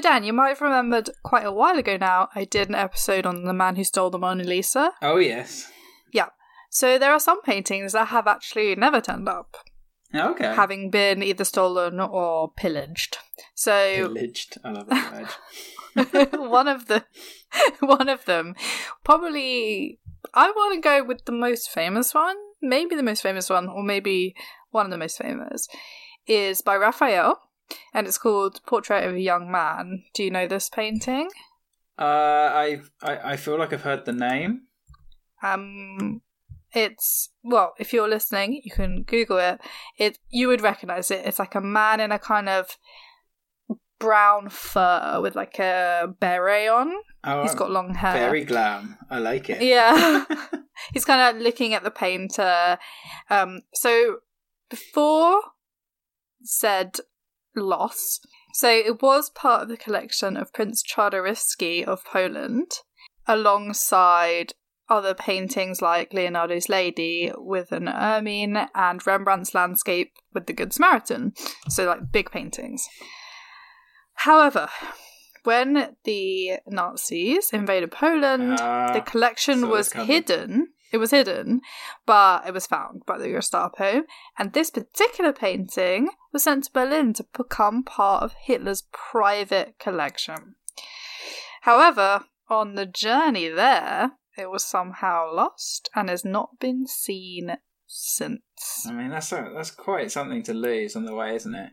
Dan, you might have remembered quite a while ago now, I did an episode on the man who stole the Mona Lisa. Oh yes. Yeah. So there are some paintings that have actually never turned up, oh, Okay. having been either stolen or pillaged. So Pillaged. I love that word. one of the one of them probably I want to go with the most famous one, maybe the most famous one, or maybe one of the most famous, is by Raphael, and it's called Portrait of a Young Man. Do you know this painting? Uh, I, I I feel like I've heard the name. Um, it's well, if you're listening, you can Google it. It you would recognize it. It's like a man in a kind of brown fur with like a beret on. Oh, He's got long hair. very glam. I like it. Yeah. He's kind of looking at the painter. Um, so before said loss, so it was part of the collection of Prince Czartoryski of Poland, alongside other paintings like Leonardo's Lady with an ermine and Rembrandt's landscape with the Good Samaritan. So like big paintings. However, when the Nazis invaded Poland, Ah, the collection was hidden. It was hidden, but it was found by the Gestapo. And this particular painting was sent to Berlin to become part of Hitler's private collection. However, on the journey there, it was somehow lost and has not been seen since. I mean, that's a, that's quite something to lose on the way, isn't it?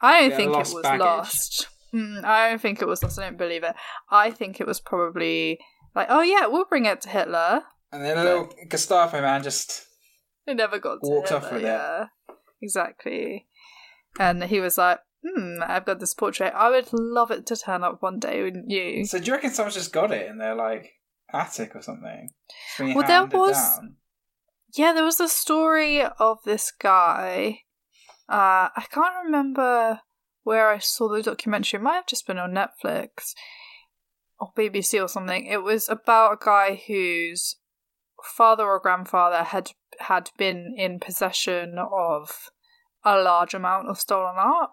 I don't think it was baggage. lost. Mm, I don't think it was lost. I don't believe it. I think it was probably like, oh yeah, we'll bring it to Hitler. And then a little Gestapo man just It never got Walked off with it. yeah. Exactly. And he was like, hmm, I've got this portrait. I would love it to turn up one day, wouldn't you? So do you reckon someone's just got it in their like attic or something? Well, there was- down? Yeah, there was a story of this guy. Uh, I can't remember where I saw the documentary. It might have just been on Netflix or BBC or something. It was about a guy whose father or grandfather had had been in possession of a large amount of stolen art.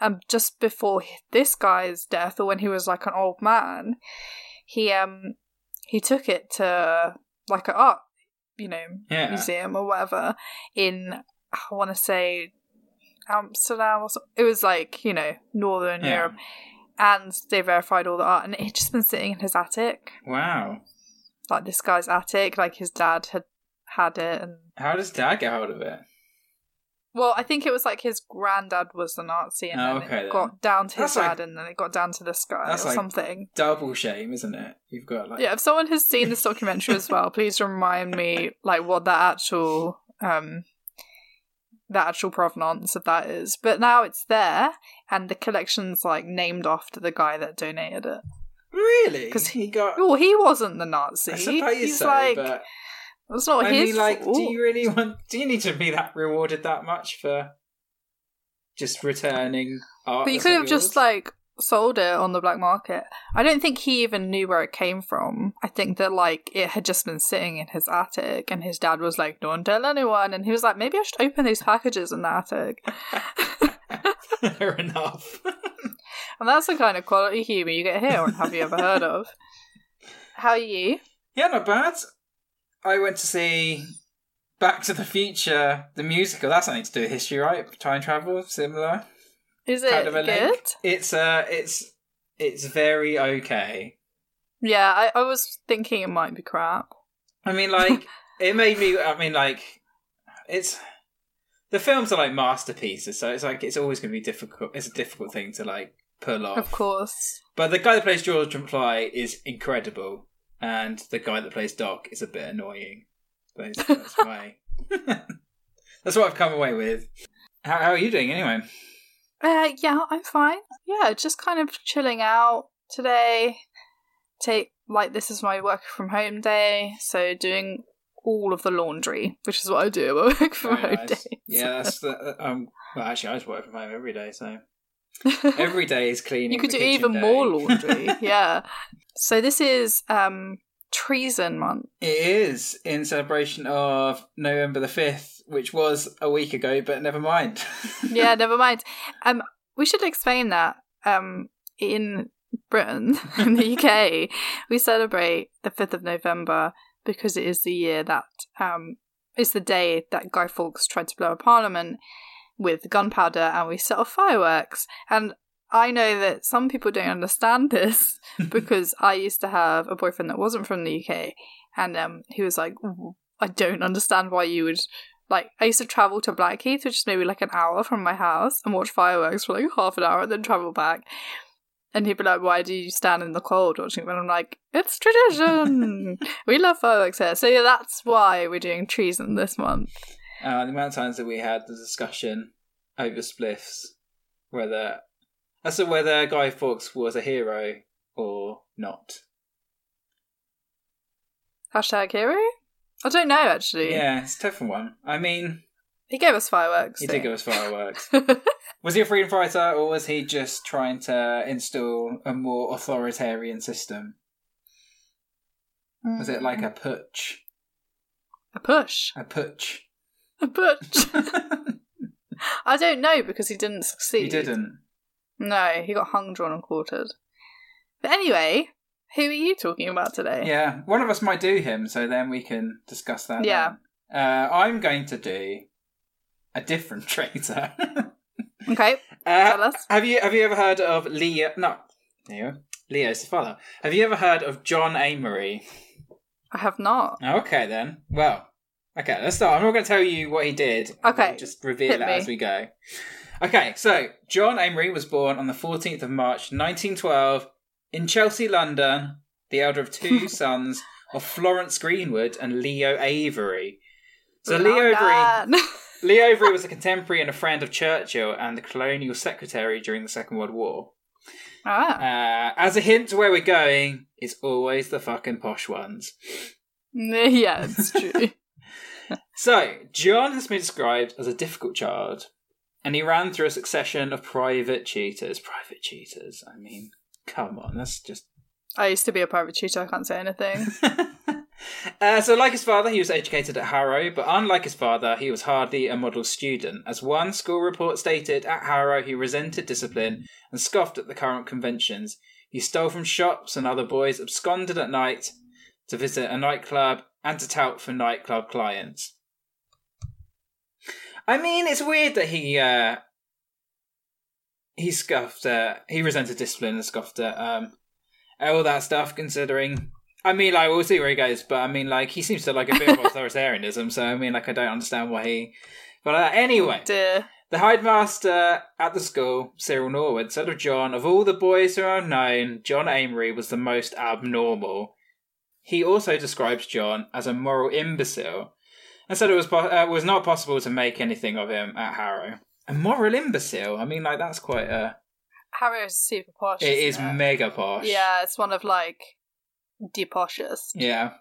And just before this guy's death, or when he was like an old man, he um he took it to like an art, you know, Yeah. museum or whatever in I want to say Amsterdam or something. It was like you know Northern Yeah. Europe, and they verified all the art, and it had just been sitting in his attic, Wow. Like this guy's attic. Like his dad had had it, and How does Dad get hold of it? well, I think it was like his granddad was the Nazi, and Oh, then okay, it then. got down to his like- dad, and then it got down to this guy That's or like- something. Double shame, isn't it? You've got like Yeah, if someone has seen this documentary as well, please remind me like what that actual um the actual provenance of that is. But now it's there and the collection's like named after the guy that donated it. Really 'Cause he got. Well, he wasn't the Nazi. I suppose He's so, like but it's not his like, fault. do you really want? Do you need to be that rewarded that much for just returning art? But you could have just like sold it on the black market. I don't think he even knew where it came from. I think that like it had just been sitting in his attic and his dad was like, Don't tell anyone and he was like, Maybe I should open these packages in the attic. Fair enough. And that's the kind of quality humour you get here on Have You Ever Heard of? How are you? yeah, not bad. I went to see Back to the Future, the musical. That's something to do with history, right? Time travel, similar. Is it kind of a good? It's uh, it's it's very okay. Yeah, I, I was thinking it might be crap. I mean, like it made me. I mean, like it's the films are like masterpieces, so it's like it's always going to be difficult. It's a difficult thing to like pull off. Of course. But the guy that plays George McFly is incredible, and the guy that plays Doc is a bit annoying. That's, that's my. that's what I've come away with. How, how are you doing anyway? Uh, yeah, I'm fine. Yeah, just kind of chilling out today. Take like this is my work from home day, so doing all of the laundry, which is what I do. I work from home nice. days. Yeah, that's the, um. Well, actually, I just work from home every day, so every day is cleaning. you could do even day. more laundry. yeah. So this is um treason month. It is in celebration of November the fifth, which was a week ago, but never mind. yeah, never mind. Um, we should explain that. Um, in Britain, in the UK, we celebrate the 5th of November because it is the year that um, is the day that Guy Fawkes tried to blow a parliament with gunpowder and we set off fireworks. And I know that some people don't understand this because I used to have a boyfriend that wasn't from the UK and um, he was like, I don't understand why you would like I used to travel to Blackheath, which is maybe like an hour from my house, and watch fireworks for like half an hour and then travel back. And he'd be like, Why do you stand in the cold watching them? And I'm like, It's tradition. we love fireworks here. So yeah, that's why we're doing treason this month. Uh, the amount of times that we had the discussion over spliffs, whether as to whether Guy Fawkes was a hero or not. Hashtag hero? I don't know actually. Yeah, it's a tough one. I mean, He gave us fireworks. he so- did give us fireworks. was he a freedom fighter, or was he just trying to install a more authoritarian system? Was it like a putsch? a push? A putsch? A push? I don't know because he didn't succeed. he didn't. No, he got hung, drawn, and quartered. But anyway, who are you talking about today? Yeah, one of us might do him, so then we can discuss that. Yeah. Uh, I'm going to do a different traitor. Okay, uh, tell us. have you have you ever heard of Leo? No, Leo. Leo's the father. Have you ever heard of John Amery? I have not. Okay, then. Well, okay, let's start. I'm not going to tell you what he did. Okay, We'll just reveal it me. as we go. Okay, so John Amery was born on the 14th of March 1912 in Chelsea, London, the elder of two sons of Florence Greenwood and Leo Amery. So Leo Amery, Leo Amery was a contemporary and a friend of Churchill and the colonial secretary during the Second World War. ah, Uh, as a hint to where we're going, it's always the fucking posh ones. yeah, it's true. So, John has been described as a difficult child, and he ran through a succession of private tutors. Private tutors, I mean, come on, that's just. I used to be a private tutor. I can't say anything. uh, so, like his father, he was educated at Harrow, but unlike his father, he was hardly a model student. As one school report stated, at Harrow, he resented discipline and scoffed at the current conventions. He stole from shops, and other boys absconded at night to visit a nightclub and to tout for nightclub clients. I mean, it's weird that he uh, he scoffed at he resented discipline and scoffed at um all that stuff. Considering, I mean, like we'll see where he goes, but I mean, like he seems to like a bit of authoritarianism. So I mean, like I don't understand why he. But uh, anyway, Dear. the headmaster at the school, Cyril Norwood, said of John, of all the boys who are known, John Amery was the most abnormal. He also describes John as a moral imbecile and said it was po- uh, was not possible to make anything of him at Harrow. A moral imbecile? I mean, like, that's quite a. Harrow is super posh. It is it? mega posh. Yeah, it's one of like the poshest. Yeah.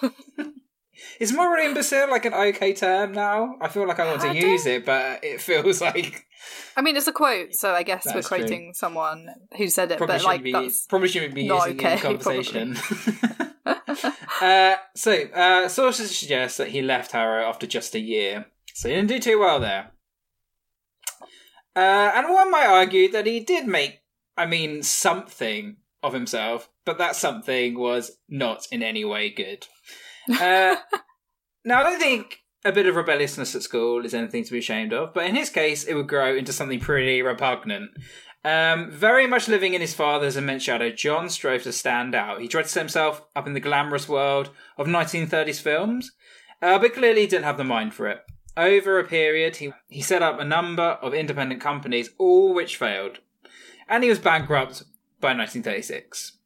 Is moral imbecile like an okay term now? I feel like I want to I use it, but it feels like I mean, it's a quote, so I guess we're That's true. quoting someone who said it, probably but like be that's probably shouldn't be using it okay, in conversation. uh, so uh, sources suggest that he left Harrow after just a year, so he didn't do too well there. Uh, and one might argue that he did make, I mean, something of himself, but that something was not in any way good. Uh, now, I don't think a bit of rebelliousness at school is anything to be ashamed of, but in his case, it would grow into something pretty repugnant. Um, very much living in his father's immense shadow, John strove to stand out. He tried to set himself up in the glamorous world of 1930s films, uh, but clearly didn't have the mind for it. Over a period, he, he set up a number of independent companies, all which failed. And he was bankrupt by 1936.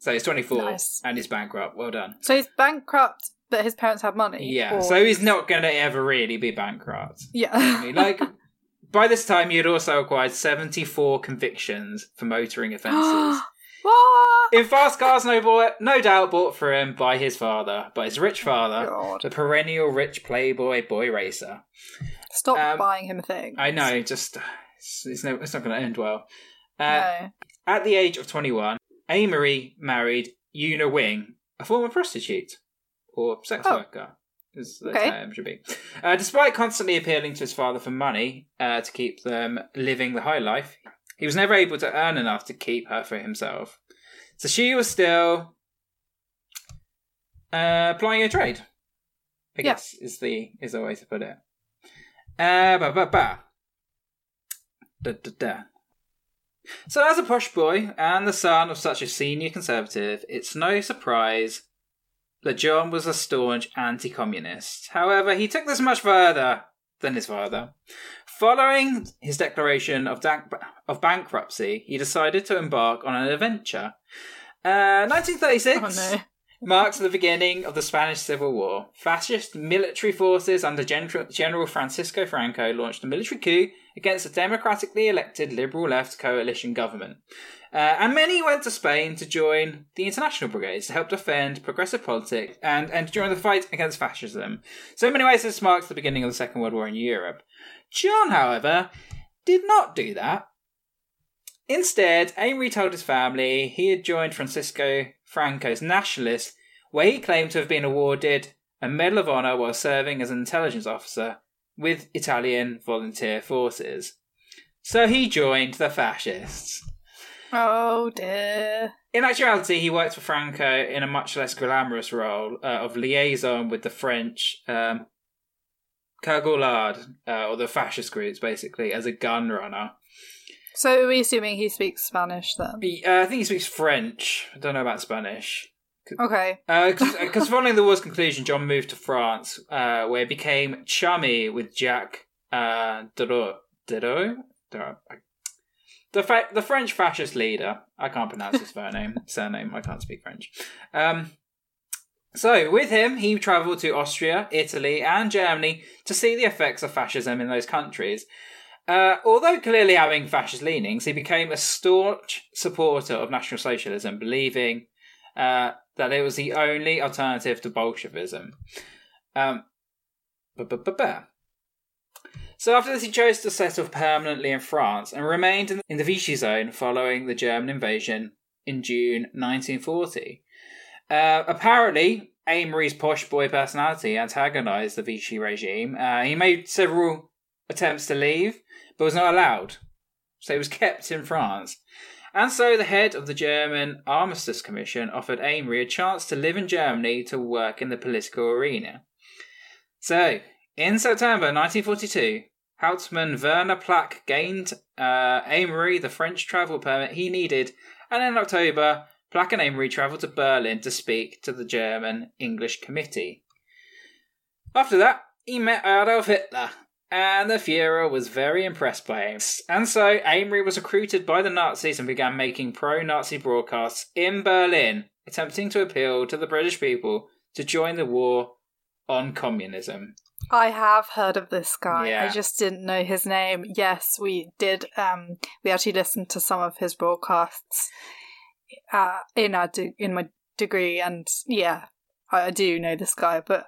So he's 24 Nice. and he's bankrupt. Well done. so he's bankrupt, but his parents have money. Yeah, or- so he's not going to ever really be bankrupt. I yeah. mean, like, by this time, he had also acquired 74 convictions for motoring offences. what? In fast cars, no, boy, no doubt bought for him by his father, by his rich father, God. the perennial rich playboy boy racer. Stop um, buying him things. I know, just it's, it's, no, it's not going to end well. Uh, no. At the age of 21, Amery married Una Wing, a former prostitute or sex Oh. worker, as the Okay. term should be. Uh, despite constantly appealing to his father for money uh, to keep them living the high life, He was never able to earn enough to keep her for himself. So she was still uh, plying a trade. I Yeah. guess is the is the way to put it. Uh, ba ba ba. Da, da, da. So, as a posh boy and the son of such a senior conservative, it's no surprise that John was a staunch anti communist. However, he took this much further than his father. Following his declaration of, da- of bankruptcy, he decided to embark on an adventure. Uh, 1936 Oh no. marked the beginning of the Spanish Civil War. Fascist military forces under Gen- General Francisco Franco launched a military coup against a democratically elected liberal left coalition government. Uh, and many went to Spain to join the International Brigades to help defend progressive politics and, and join the fight against fascism. So, in many ways, this marks the beginning of the Second World War in Europe. John, however, did not do that. Instead, Amery told his family he had joined Francisco Franco's nationalists, where he claimed to have been awarded a Medal of Honor while serving as an intelligence officer with Italian volunteer forces. So he joined the fascists. Oh dear. In actuality, he worked for Franco in a much less glamorous role uh, of liaison with the French um, Cagoulard, uh, or the fascist groups, basically, as a gun runner. So are we assuming he speaks Spanish then? He, uh, I think he speaks French. I don't know about Spanish. Okay. Because following the war's conclusion, John moved to France, uh, where he became chummy with Jacques uh? The, fa- the French fascist leader. I can't pronounce his surname. Surname. I can't speak French. Um, so, with him, he travelled to Austria, Italy, and Germany to see the effects of fascism in those countries. Uh, although clearly having fascist leanings, he became a staunch supporter of National Socialism, believing uh, that it was the only alternative to Bolshevism. Um. So after this, he chose to settle permanently in France and remained in, the Vichy zone following the German invasion in June 1940. Uh, apparently, Amery's posh boy personality antagonized the Vichy regime. Uh, he made several attempts to leave, but was not allowed. So he was kept in France. And so the head of the German Armistice Commission offered Amery a chance to live in Germany to work in the political arena. So, in September 1942, Hauptmann Werner Plack gained uh, Amery the French travel permit he needed, and in October, Plack and Amery travelled to Berlin to speak to the German English Committee. After that, he met Adolf Hitler, and the Fuhrer was very impressed by him. And so Amery was recruited by the Nazis and began making pro Nazi broadcasts in Berlin, attempting to appeal to the British people to join the war on communism. I have heard of this guy. Yeah. I just didn't know his name. Yes, we did. Um, we actually listened to some of his broadcasts uh, in our de- in my degree, and yeah, I, do know this guy. But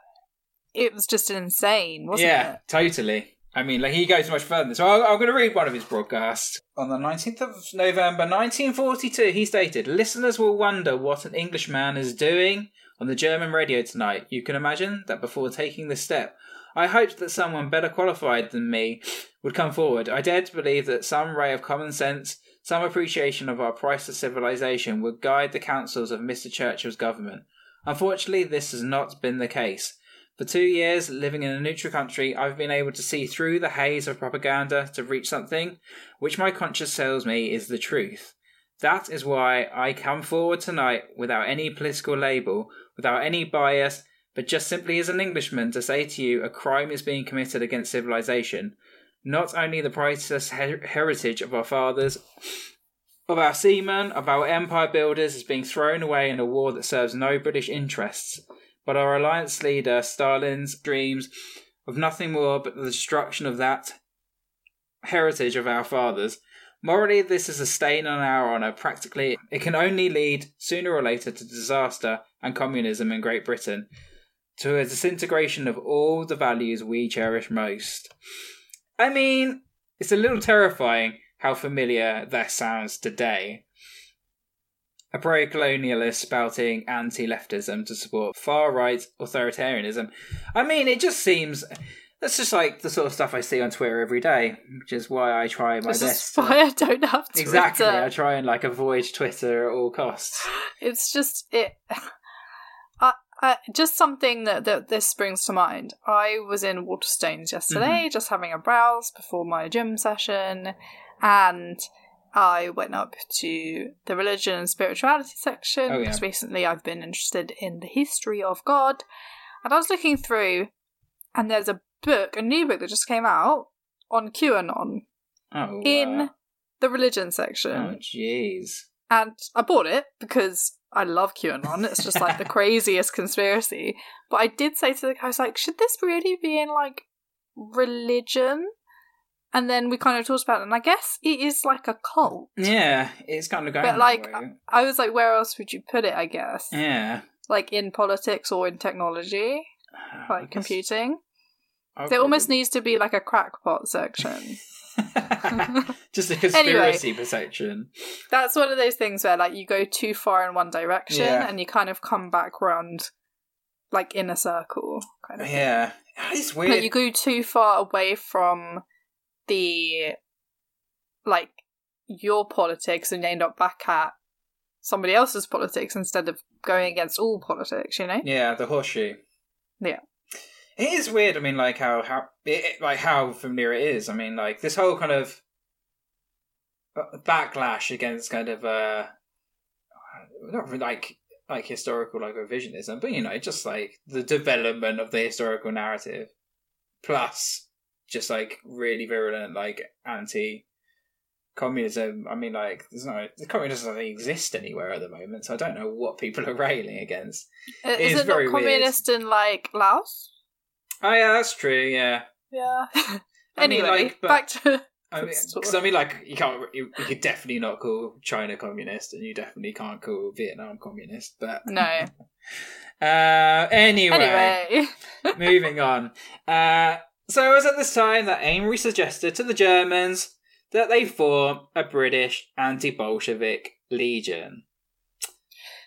it was just insane, wasn't yeah, it? Yeah, totally. I mean, like he goes much further. So I'm, I'm going to read one of his broadcasts. On the 19th of November 1942, he stated, Listeners will wonder what an Englishman is doing on the German radio tonight. You can imagine that before taking this step, I hoped that someone better qualified than me would come forward. I dared to believe that some ray of common sense, some appreciation of our priceless civilization would guide the counsels of Mr. Churchill's government. Unfortunately, this has not been the case. For two years, living in a neutral country, I've been able to see through the haze of propaganda to reach something which my conscience tells me is the truth. That is why I come forward tonight without any political label, without any bias, but just simply as an Englishman to say to you a crime is being committed against civilization. Not only the priceless her- heritage of our fathers, of our seamen, of our empire builders is being thrown away in a war that serves no British interests, but our alliance leader, Stalin's dreams of nothing more but the destruction of that heritage of our fathers. Morally, this is a stain on our honour. Practically, it can only lead, sooner or later, to disaster and communism in Great Britain, to a disintegration of all the values we cherish most. I mean, it's a little terrifying how familiar that sounds today. A pro colonialist spouting anti leftism to support far right authoritarianism. I mean, it just seems That's just like the sort of stuff I see on Twitter every day, which is why I try my This best. why I don't have Twitter. Exactly, I try and like avoid Twitter at all costs. It's just it. I, I, just something that, that this brings to mind. I was in Waterstones yesterday, mm-hmm. just having a browse before my gym session, and I went up to the religion and spirituality section Oh, yeah. because recently I've been interested in the history of God, and I was looking through, and there's a book, a new book that just came out on QAnon Oh, in uh, the religion section. oh, jeez. And I bought it because I love QAnon. It's just like the craziest conspiracy. But I did say to the guy, I was like, should this really be in like religion? And then we kind of talked about it, and I guess it is like a cult. Yeah, it's kind of going. But like. I was like, where else would you put it? I guess yeah, like in politics or in technology, I like computing. I There almost needs to be like a crackpot section. just a conspiracy section. That's one of those things where like you go too far in one direction Yeah. and you kind of come back round like in a circle kind of thing. Yeah, it's Like weird. you go too far away from the like your politics and you end up back at somebody else's politics instead of going against all politics, you know? Yeah, the horseshoe. Yeah. It is weird. I mean, like how how it, it- like how familiar it is. I mean, like this whole kind of uh, backlash against kind of uh, not like like historical like revisionism, but you know, just like the development of the historical narrative, plus just like really virulent like anti communism. I mean, like there's no the communism doesn't exist anywhere at the moment, so I don't know what people are railing against. Uh, It Is is it not very weird. communist in like Laos? Oh yeah, that's true. Yeah. Yeah. I mean, anyway, like, but- back to I mean, because I mean, like, you can't, you, you could definitely not call China communist, and you definitely can't call Vietnam communist. But no. uh, anyway, Anyway, moving on. Uh, so it was at this time that Amery suggested to the Germans that they form a British anti-Bolshevik legion.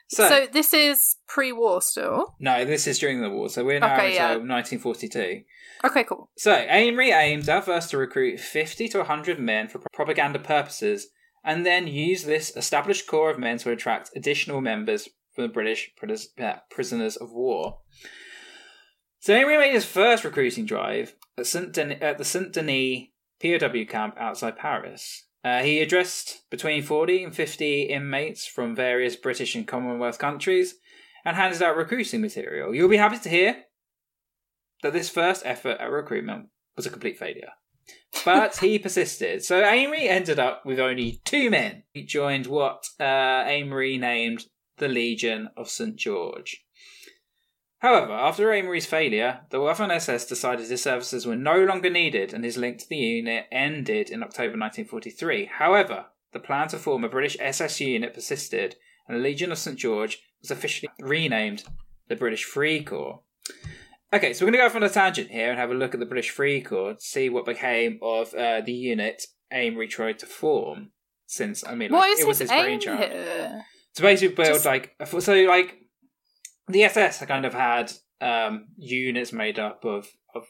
So, so, this is pre-war still. no, this is during the war. So we're now Okay, until yeah. 1942. Okay, cool. So, Amery aimed at first to recruit 50 to 100 men for propaganda purposes, and then use this established core of men to attract additional members from the British prisoners of war. So, Amery made his first recruiting drive at, Den- at the Saint Denis POW camp outside Paris. Uh, he addressed between 40 and 50 inmates from various British and Commonwealth countries and handed out recruiting material. You'll be happy to hear that this first effort at recruitment was a complete failure. But he persisted. So Amery ended up with only two men. He joined what uh, Amery named the Legion of St. George. However, after Amery's failure, the Waffen SS decided his services were no longer needed and his link to the unit ended in October 1943. However, the plan to form a British SS unit persisted and the Legion of St. George was officially renamed the British Free Corps. Okay, so we're going to go off on a tangent here and have a look at the British Free Corps to see what became of uh, the unit Amery tried to form. Since I mean, like, it was his brainchild. here? To basically build Just- like so like the SS kind of had um, units made up of of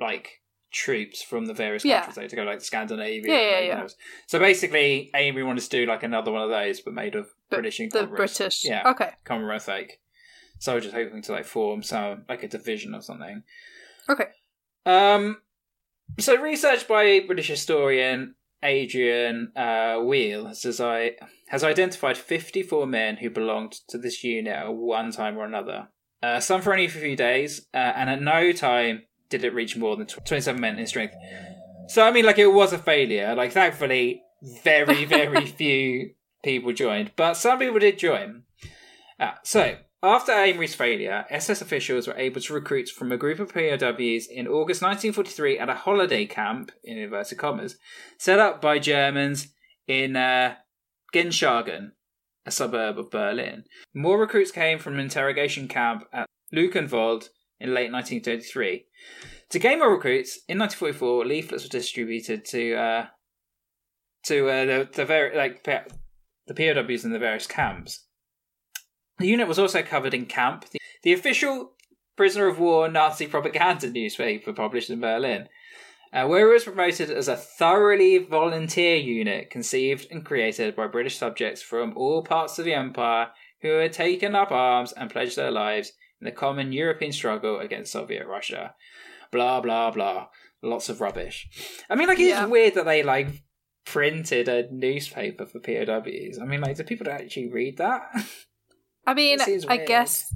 like troops from the various Yeah. countries. Like to go like Scandinavia. Yeah, yeah, yeah. those. So basically, Amery wanted to do like another one of those, but made of The- British and The British. Yeah. Okay. Commonwealth like soldiers hoping to like form some like a division or something. Okay. Um, so research by British historian Adrian uh, Weale has, I, has identified 54 men who belonged to this unit at one time or another. Uh, some for only a few days, uh, and at no time did it reach more than tw- 27 men in strength. So, I mean, like, it was a failure. Like, thankfully, very, very few people joined, but some people did join. Uh, so, after Amery's failure, SS officials were able to recruit from a group of POWs in August 1943 at a holiday camp, in inverted commas, set up by Germans in uh, a suburb of Berlin. More recruits came from an interrogation camp at Luckenwalde in late 1933. To gain more recruits, in 1944, leaflets were distributed to uh, to uh, the the very like the POWs in the various camps. The unit was also covered in camp. The, the official prisoner of war Nazi propaganda newspaper published in Berlin, uh, where it was promoted as a thoroughly volunteer unit conceived and created by British subjects from all parts of the empire who had taken up arms and pledged their lives in the common European struggle against Soviet Russia. Blah blah blah. Lots of rubbish. I mean, like it's Yeah. weird that they like printed a newspaper for POWs. I mean, like, do people actually read that? I mean, I guess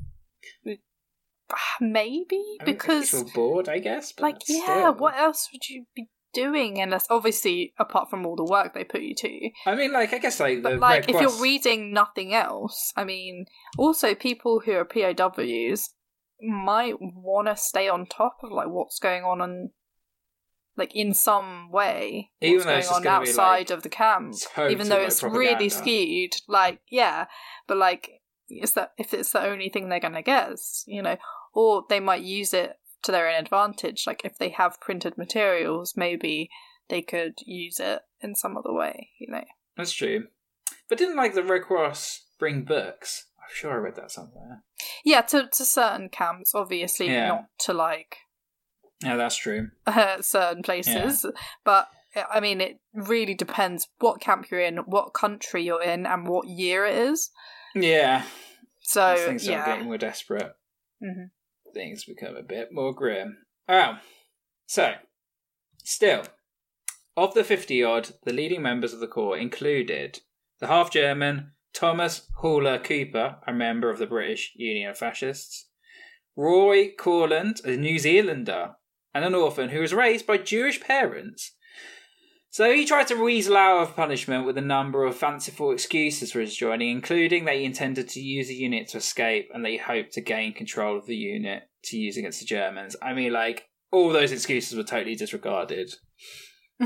maybe I mean, because, bored, I guess. But like, yeah, still. what else would you be doing? Unless, obviously, apart from all the work they put you to, I mean, like, I guess like but the like, Red if Cross- you're reading nothing else, I mean, also people who are POWs might want to stay on top of like what's going on and like in some way Even what's going on outside like, of the camp even though it's really skewed like yeah but like it's that if it's the only thing they're gonna get you know or they might use it to their own advantage like if they have printed materials maybe they could use it in some other way you know That's true. But didn't like the Red Cross bring books? I'm sure I read that somewhere. yeah to, to certain camps obviously Yeah. not to like Yeah, that's true. uh, certain places but i mean it really depends what camp you're in what country you're in and what year it is Yeah. so As things yeah getting more desperate. Mhm. Things become a bit more grim. Oh, so still, of the fifty odd, the leading members of the corps included the half German Thomas Haller Cooper, a member of the British Union of Fascists, Roy Corland, a New Zealander, and an orphan who was raised by Jewish parents. So he tried to weasel out of punishment with a number of fanciful excuses for his joining, including that he intended to use the unit to escape and that he hoped to gain control of the unit to use against the Germans. I mean, like, all those excuses were totally disregarded.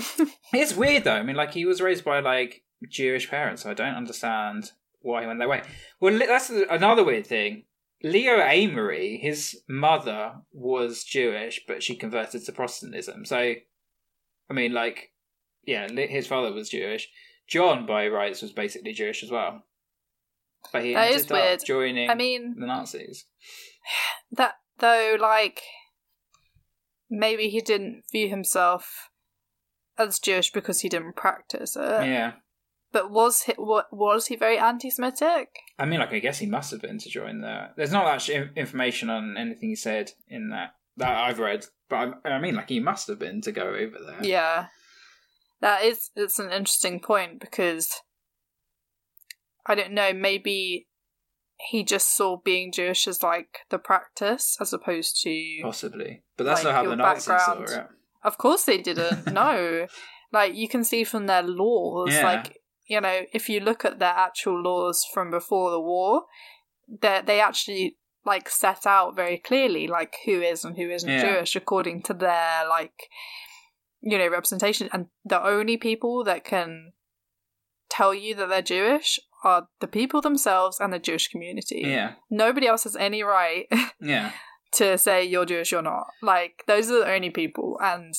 it's weird, though. I mean, like, he was raised by, like, Jewish parents, so I don't understand why he went that way. Well, that's another weird thing. Leo Amery, his mother was Jewish, but she converted to Protestantism. So, I mean, like, yeah, his father was Jewish. John, by rights, was basically Jewish as well. But he That ended up joining i mean the Nazis. that though like maybe he didn't view himself as jewish because he didn't practice it yeah. but was he what was he very anti-semitic I mean, like, I guess he must have been to join there. There's not much information on anything he said in that that I've read, but I, I mean, like, he must have been to go over there. yeah that is it's an interesting point because i don't know maybe he just saw being jewish as like the practice as opposed to Possibly, but that's Like, not how the Nazis background. saw it. Of course they didn't. no. Like you can see from their laws, Yeah. like you know, if you look at their actual laws from before the war, that they actually like set out very clearly like who is and who isn't Yeah. Jewish according to their like you know representation and the only people that can tell you that they're Jewish are the people themselves and the Jewish community. Yeah, Nobody else has any right yeah, to say you're Jewish, you're not. Like those are the only people, and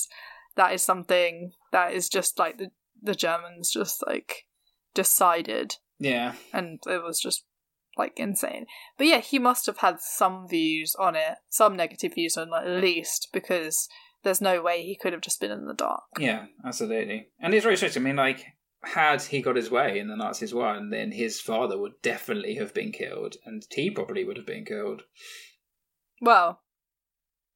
that is something that is just like the the Germans just like decided, yeah. and it was just like insane. But yeah, he must have had some views on it, some negative views on it at least, because there's no way he could have just been in the dark. Yeah, absolutely. And it's very strange. I mean, like, had he got his way and the Nazis won, then his father would definitely have been killed, and he probably would have been killed. Well,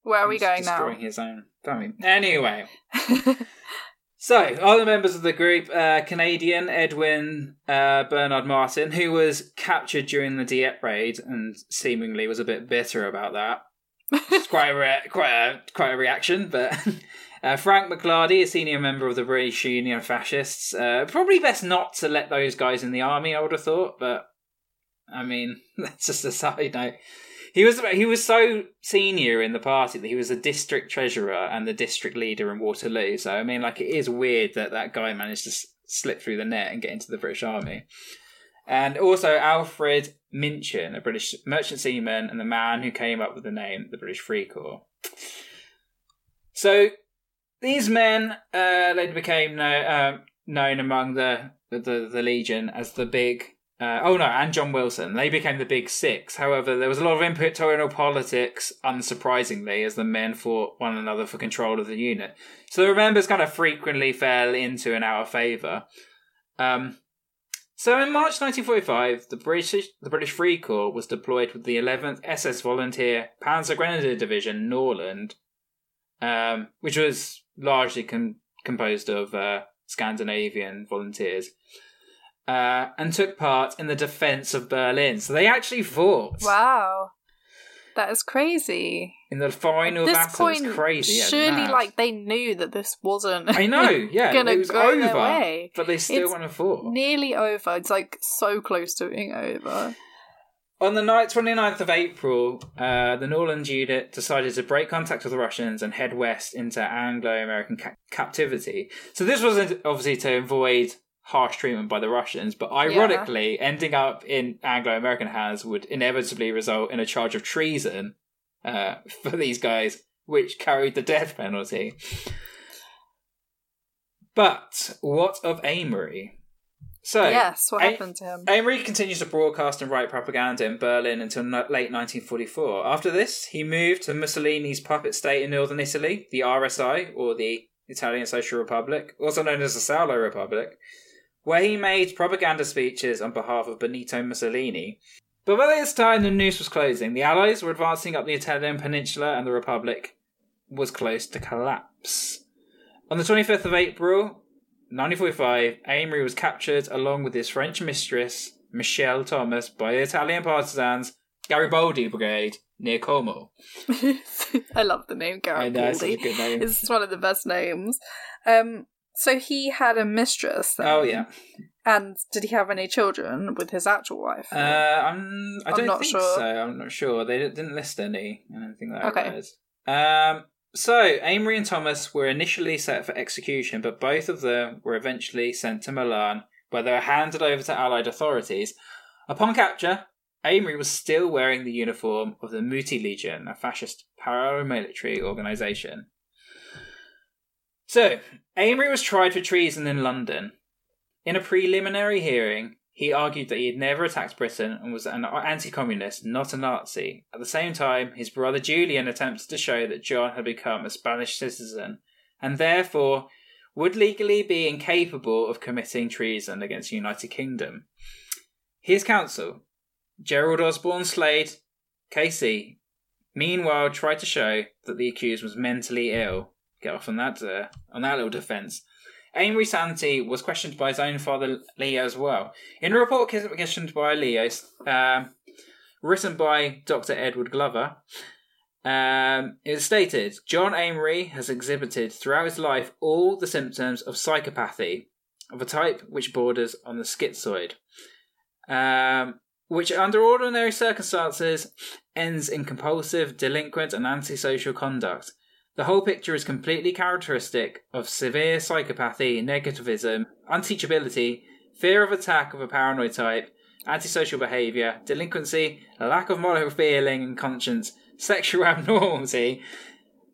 where are we going now? destroying his own family. Anyway, so other members of the group: uh, Canadian Edwin uh, Bernard Martin, who was captured during the Dieppe raid and seemingly was a bit bitter about that. It's quite a re- quite a quite a reaction, but. Uh, Frank McLardy, a senior member of the British Union of Fascists. Uh, probably best not to let those guys in the army, I would have thought, but I mean, that's just a side note. He was he was so senior in the party that he was a district treasurer and the district leader in Waterloo. So I mean, like it is weird that that guy managed to s- slip through the net and get into the British Army. And also Alfred Minchin, a British merchant seaman and the man who came up with the name the British Free Corps. So these men uh, later became uh, known among the, the the Legion as the Big Uh, oh no, and John Wilson. They became the Big Six. However, there was a lot of imperial politics, unsurprisingly, as the men fought one another for control of the unit. So the members kind of frequently fell into and out of favour. Um, so in March 1945, the British the British Free Corps was deployed with the 11th SS Volunteer Panzer Grenadier Division Nordland, um, which was largely composed of uh, Scandinavian volunteers uh, and took part in the defense of Berlin. So they actually fought. Wow. That is crazy. In the final At this battle, point, it's crazy. surely, like they knew that this wasn't. I know, yeah, gonna it was go over, their way. but they still It's want to fight. nearly over. It's like so close to being over. On the night, 29th of April, uh, the Nordland unit decided to break contact with the Russians and head west into Anglo-American ca- captivity. So this was obviously to avoid harsh treatment by the Russians, but ironically, ending up in Anglo-American hands would inevitably result in a charge of treason uh, for these guys, which carried the death penalty. But what of Amery? So yes, what A- happened to him? Amery continues to broadcast and write propaganda in Berlin until no- late 1944. After this, he moved to Mussolini's puppet state in northern Italy, the RSI, or the Italian Social Republic, also known as the Salo Republic, where he made propaganda speeches on behalf of Benito Mussolini. But by this time, the noose was closing. The Allies were advancing up the Italian peninsula, and the Republic was close to collapse. On the 25th of April, 1945, Amery was captured along with his French mistress, Michelle Thomas, by the Italian partisans Garibaldi Brigade near Como. I love the name I know, it's a Garibaldi. good name. It's one of the best names. Um, so he had a mistress. Then, Oh, yeah. And did he have any children with his actual wife? Uh, I'm, I I'm don't think sure. so. I'm not sure. They didn't list any. I don't think that Okay. Um, so, Amery and Thomas were initially set for execution, but both of them were eventually sent to Milan, where they were handed over to Allied authorities. Upon capture, Amery was still wearing the uniform of the Muti Legion, a fascist paramilitary organisation. So, Amery was tried for treason in London. In a preliminary hearing, he argued that he had never attacked Britain and was an anti communist, not a Nazi. At the same time, his brother Julian attempted to show that John had become a Spanish citizen and therefore would legally be incapable of committing treason against the United Kingdom. His counsel, Gerald Osborne Slade, KC, meanwhile tried to show that the accused was mentally ill. Get off on that, uh, on that little defence. Amery's sanity was questioned by his own father Leo as well. In a report questioned by Leo, um, written by Dr. Edward Glover, um, it stated John Amery has exhibited throughout his life all the symptoms of psychopathy, of a type which borders on the schizoid, um, which under ordinary circumstances ends in compulsive, delinquent, and antisocial conduct. The whole picture is completely characteristic of severe psychopathy, negativism, unteachability, fear of attack of a paranoid type, antisocial behaviour, delinquency, lack of moral feeling and conscience, sexual abnormality,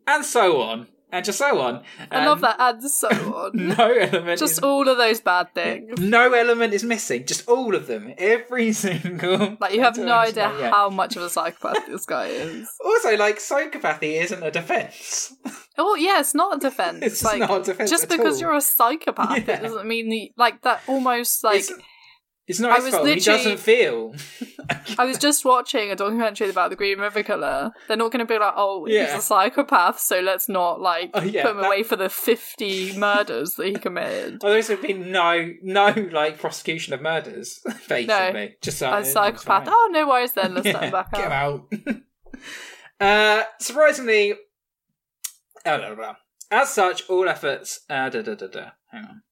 and so on, and just so on. I love Um, that, and so on. No element Just is all of those bad things. no element is missing. Just all of them. Every single. Like you have no idea Yeah. how much of a psychopath this guy is. Also, like psychopathy isn't a defense. Oh yeah, it's not a defense. It's like not a defense just because all. you're a psychopath, Yeah. it doesn't mean the, like that. Almost like It's- It's not his fault. He doesn't feel. I was just watching a documentary about the Green River Killer. They're not going to be like, oh, Yeah. he's a psychopath, so let's not like Oh, yeah, put him that- away for the fifty murders that he committed. Well, there's been no, no like prosecution of murders. Basically, just A psychopath. Oh no worries then. Let's let him back get him out. out. uh, surprisingly, oh, blah, blah, blah. as such, all efforts. Uh, da, da, da, da. Hang on.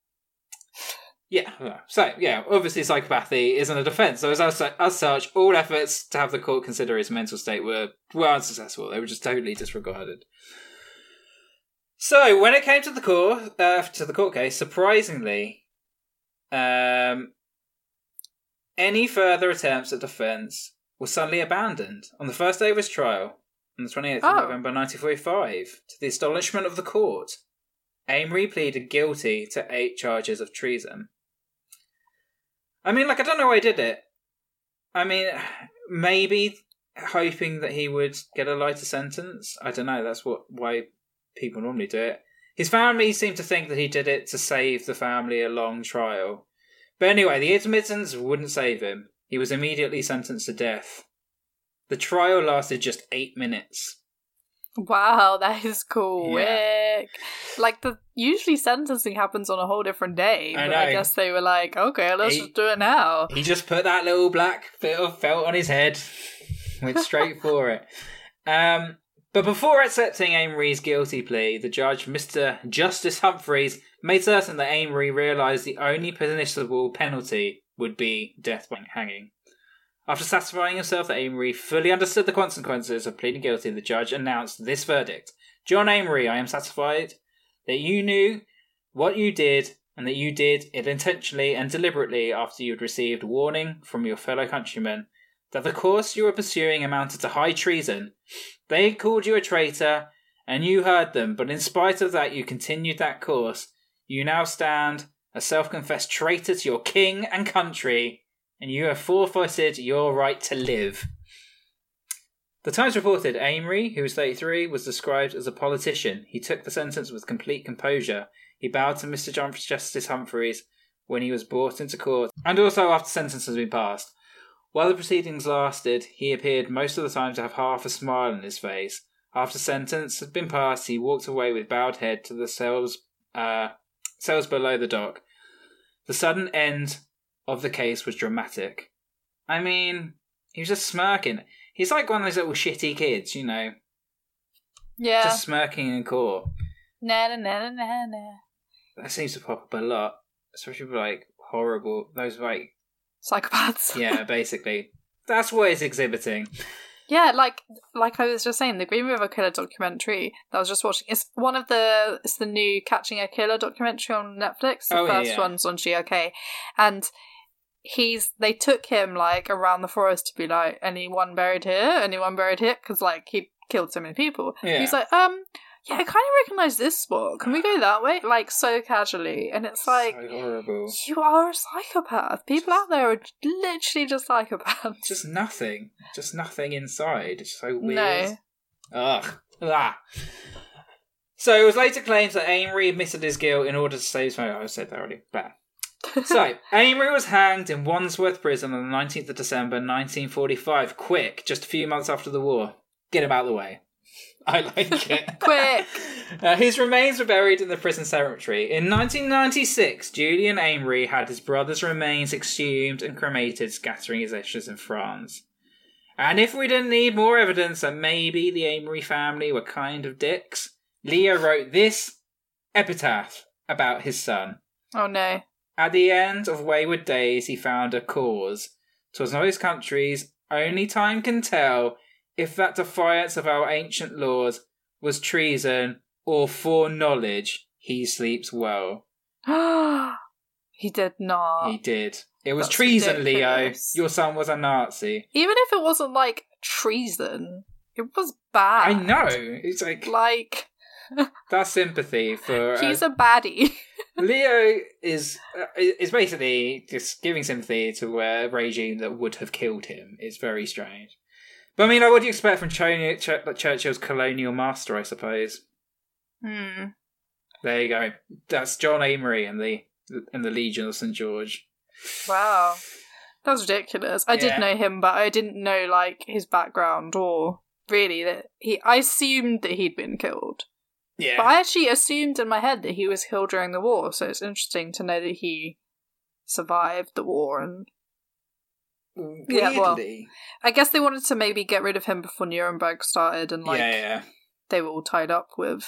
Yeah. So yeah, obviously psychopathy isn't a defence. So as, as such, all efforts to have the court consider his mental state were were unsuccessful. They were just totally disregarded. So when it came to the court, uh, to the court case, surprisingly, um, any further attempts at defence were suddenly abandoned on the first day of his trial, on the 28th of Oh. November 1945. To the astonishment of the court, Amery pleaded guilty to eight charges of treason. I mean, like, I don't know why he did it. I mean, maybe hoping that he would get a lighter sentence. I don't know. That's what why people normally do it. His family seem to think that he did it to save the family a long trial. But anyway, the intermittents wouldn't save him. He was immediately sentenced to death. The trial lasted just eight minutes. Wow, that is quick. Like the usually sentencing happens on a whole different day. I but I know. guess they were like, okay, let's He- just do it now. He just put that little black bit of felt on his head, went straight for it. Um, but before accepting Amery's guilty plea, the judge, Mr. Justice Humphreys, made certain that Amery realised the only punishable penalty would be death by hanging. After satisfying himself that Amery fully understood the consequences of pleading guilty, the judge announced this verdict John Amery, I am satisfied that you knew what you did and that you did it intentionally and deliberately after you had received warning from your fellow countrymen that the course you were pursuing amounted to high treason. They called you a traitor, and you heard them, but in spite of that, you continued that course. You now stand a self confessed traitor to your king and country, and you have forfeited your right to live. The Times reported Amery, who was 33, was described as a politician. He took the sentence with complete composure. He bowed to Mr. John Justice Humphreys when he was brought into court, and also after sentence has been passed. While the proceedings lasted, he appeared most of the time to have half a smile on his face. After sentence had been passed, he walked away with bowed head to the cells, uh, cells below the dock. The sudden end of the case was dramatic. I mean, he was just smirking. He's like one of those little shitty kids, you know, Yeah. just smirking in court. Na na na na na. That seems to pop up a lot, especially with like horrible those like Psychopaths. yeah, basically. That's what it's exhibiting. Yeah, like like I was just saying, the Green River Killer documentary that I was just watching. It's one of the it's the new Catching a Killer documentary on Netflix. The Oh, yeah, first yeah. one's on GOK, and he's they took him like around the forest to be like anyone buried here, anyone buried here, because like he killed so many people. Yeah. He's like, um, yeah, I kind of recognize this spot. Can we go that way? Like so casually, and it's like. so. You are a psychopath. People out there are literally just psychopaths. Just nothing. Just nothing inside. It's so weird. No. Ugh. Ah. So it was later claimed that Amery admitted his guilt in order to save his family. I said that already. Bad. So, Amery was hanged in Wandsworth Prison on the 19th of December 1945. Quick, just a few months after the war. Get him out of the way. I like it. Quick. Uh, his remains were buried in the prison cemetery. In 1996, Julian Amery had his brother's remains exhumed and cremated, scattering his ashes in France. And if we didn't need more evidence that maybe the Amery family were kind of dicks, Leo wrote this epitaph about his son. Oh no. At the end of wayward days, he found a cause. 'Twas not his country's, only time can tell if that defiance of our ancient laws was treason or foreknowledge. He sleeps well. he did not. He did. It was That's treason, ridiculous. Leo. Your son was a Nazi. Even if it wasn't like treason, it was bad. I know. It's like Like that's sympathy for. Uh, he's a baddie. Leo is uh, is basically just giving sympathy to a regime that would have killed him. It's very strange. But I mean, like, what do you expect from Ch- Ch- Churchill's colonial master? I suppose. hmm. There you go. That's John Amery and the and the Legion of St George. Wow. That was ridiculous. I Yeah. did know him, but I didn't know like his background or really that he. I assumed that he'd been killed, Yeah. but I actually assumed in my head that he was killed during the war. So it's interesting to know that he survived the war and Weirdly. Yeah, well, I guess they wanted to maybe get rid of him before Nuremberg started, and like yeah, yeah. they were all tied up with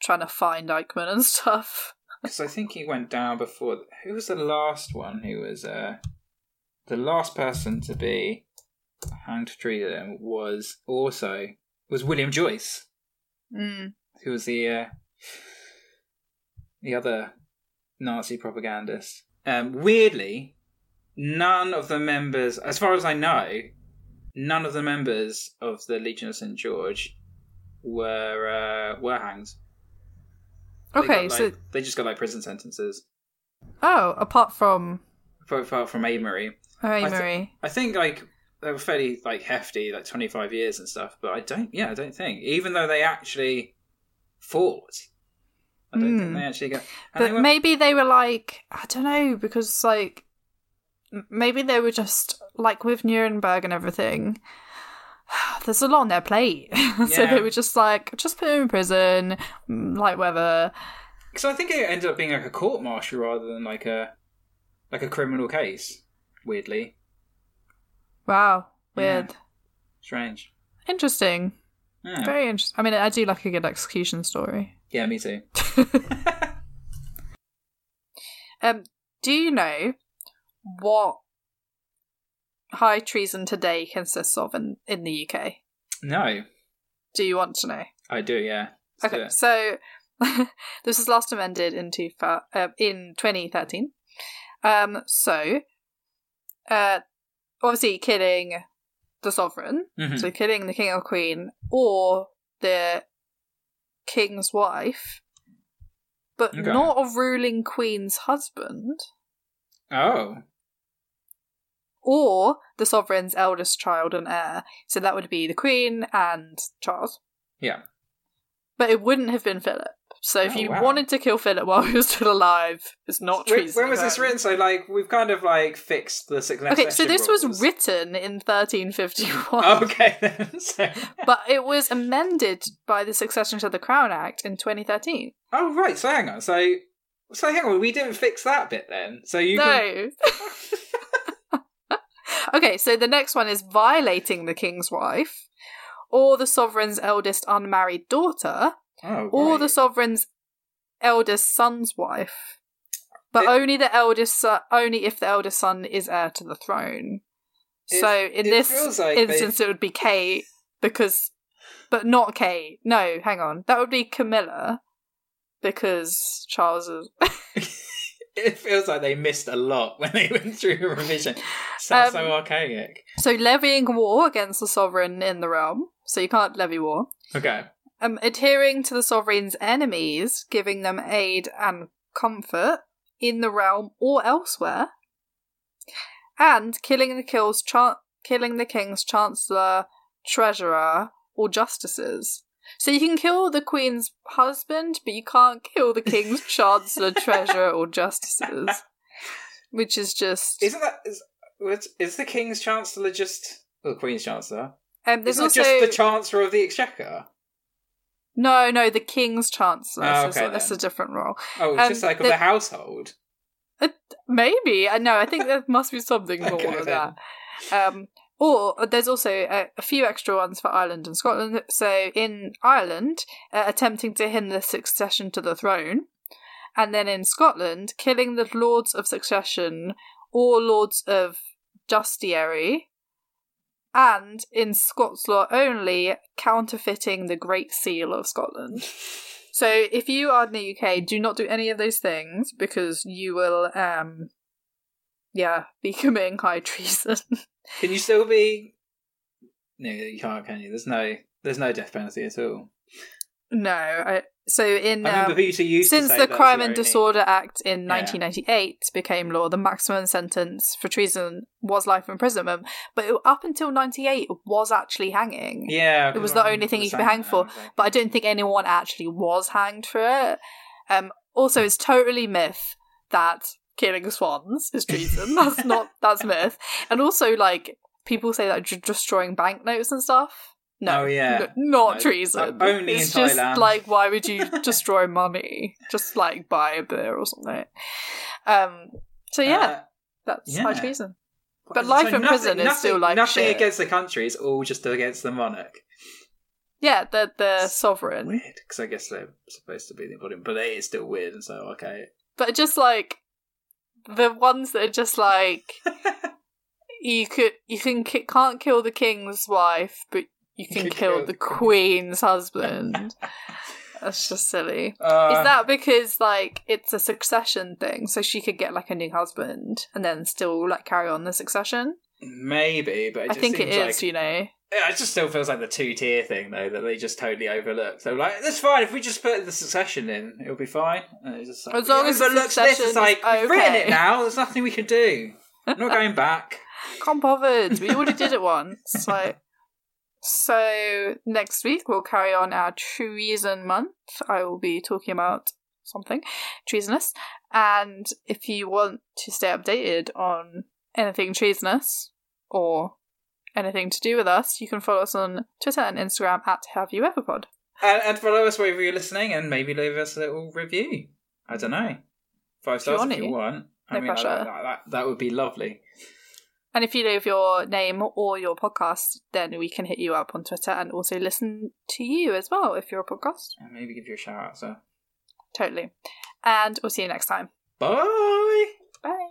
trying to find Eichmann and stuff. Because I think he went down before. Who was the last one? Who was uh, the last person to be hanged for treason? Was also was William Joyce, Mm. Who was the uh, the other Nazi propagandist. Um, weirdly, none of the members, as far as I know, none of the members of the Legion of St George were uh, were hanged. Okay, got, so they just got like prison sentences. oh, apart from apart from Amery. Oh, I Marie. I think like they were fairly like hefty, like twenty five years and stuff. But I don't. Yeah, I don't think even though they actually fought, I don't think Hmm. they actually got. and But they were- maybe they were like, I don't know, because like maybe they were just like with Nuremberg and everything. There's a lot on their plate, so they were just like, just put him in prison, mm, like weather. Because I think it ended up being like a court martial rather than like a like a criminal case. Weirdly Wow, Yeah. weird, strange. interesting, Yeah, very interesting. I mean, I do like a good execution story. yeah me too. Um, do you know what high treason today consists of in in the UK? no, Do you want to know? I do. Yeah. Let's Okay, it. so this was last amended in two, uh, in 2013. Um, so, uh, obviously killing the sovereign, Mhm. so killing the king or queen, or the king's wife, but Okay. not a ruling queen's husband, Oh, or the sovereign's eldest child and heir. So that would be the queen and Charles. yeah. But it wouldn't have been Philip. So if Oh, you wow. wanted to kill Philip while he was still alive, it's not treason. when was this written? So like we've kind of like fixed the succession. Okay, so this was written in 1351. Okay then. So, But it was amended by the Succession to the Crown Act in 2013. oh right. So hang on. So so hang on. We didn't fix that bit then. So you can. no. okay, so the next one is violating the king's wife, or the sovereign's eldest unmarried daughter, Oh, or right. the sovereign's eldest son's wife. But It- only the eldest son, only if the eldest son is heir to the throne. It- so in this like they- instance, it would be Kate because, but not Kate. No, hang on, that would be Camilla because Charles is. It feels like they missed a lot when they went through a revision. Sounds so Um, archaic. so levying war against the sovereign in the realm. So you can't levy war. Okay. Um, adhering to the sovereign's enemies, giving them aid and comfort in the realm or elsewhere, and killing the kill's chan- killing the king's chancellor, treasurer, or justices. So you can kill the queen's husband, but you can't kill the king's chancellor, treasurer, or justices. Which is just Isn't that is, is the king's chancellor just well, the queen's chancellor? um, there's Isn't also it just the chancellor of the exchequer? No, no, the king's chancellor. Oh, so okay, that's a different role. Oh, it's Um, just like of the- the household. Maybe I know. I think there must be something more Okay, than then. that. Um, or there's also a, a few extra ones for Ireland and Scotland. So in Ireland, uh, attempting to hinder succession to the throne, and then in Scotland, killing the lords of succession or lords of justiciary, and in Scots law only, counterfeiting the Great Seal of Scotland. So if you are in the UK, do not do any of those things because you will, um, yeah, be committing high treason. Can you still be? No, you can't. Can you? There's no. There's no death penalty at all. No, I, so in um, since the Crime and Disorder Act in Yeah. 1998 became law, the maximum sentence for treason was life imprisonment. But it, up until 98, it was actually hanging. Yeah, It was the only thing you could be hanged for. But I don't think anyone actually was hanged for it. Um, also, it's totally myth that killing swans is treason. that's not that's myth. And also, like people say that d- destroying banknotes and stuff. No, Oh, yeah. n- not No, treason. uh, only in it's just Thailand. like why would you destroy money? Just like buy a beer or something. Um. So yeah, Uh, that's yeah. high treason. But life in nothing- prison is nothing- still, like, nothing shit. against the country. It's all just against the monarch. Yeah, the the sovereign. Weird, because I guess they're supposed to be the embodiment, but it is still weird, and so okay. but just like the ones that are just like you could you can can't kill the king's wife, but you can kill, kill the queen's husband. That's just silly. Uh, Is that because like it's a succession thing, so she could get like a new husband and then still like carry on the succession? maybe? But it I just think it is, Like, you know. It just still feels like the two tier thing though that they just totally overlook. So like, that's fine if we just put the succession in, it'll be fine. And it's just like, As long "We as the overlooked this, it's like is we've written it now. There's nothing we can do. I'm not going back. Can't bothered. We already did it once. Like, so next week we'll carry on our treason month. I will be talking about something treasonous, and if you want to stay updated on anything treasonous or anything to do with us, you can follow us on Twitter and Instagram at Have You Ever Pod. And, and follow us wherever you're listening, and maybe leave us a little review. I don't know, five If you stars if you want. I No mean, pressure. that, that, that would be lovely. And if you leave your name or your podcast, then we can hit you up on Twitter and also listen to you as well if you're a podcast. And maybe give you a shout out. So, Totally. And we'll see you next time. Bye. Bye.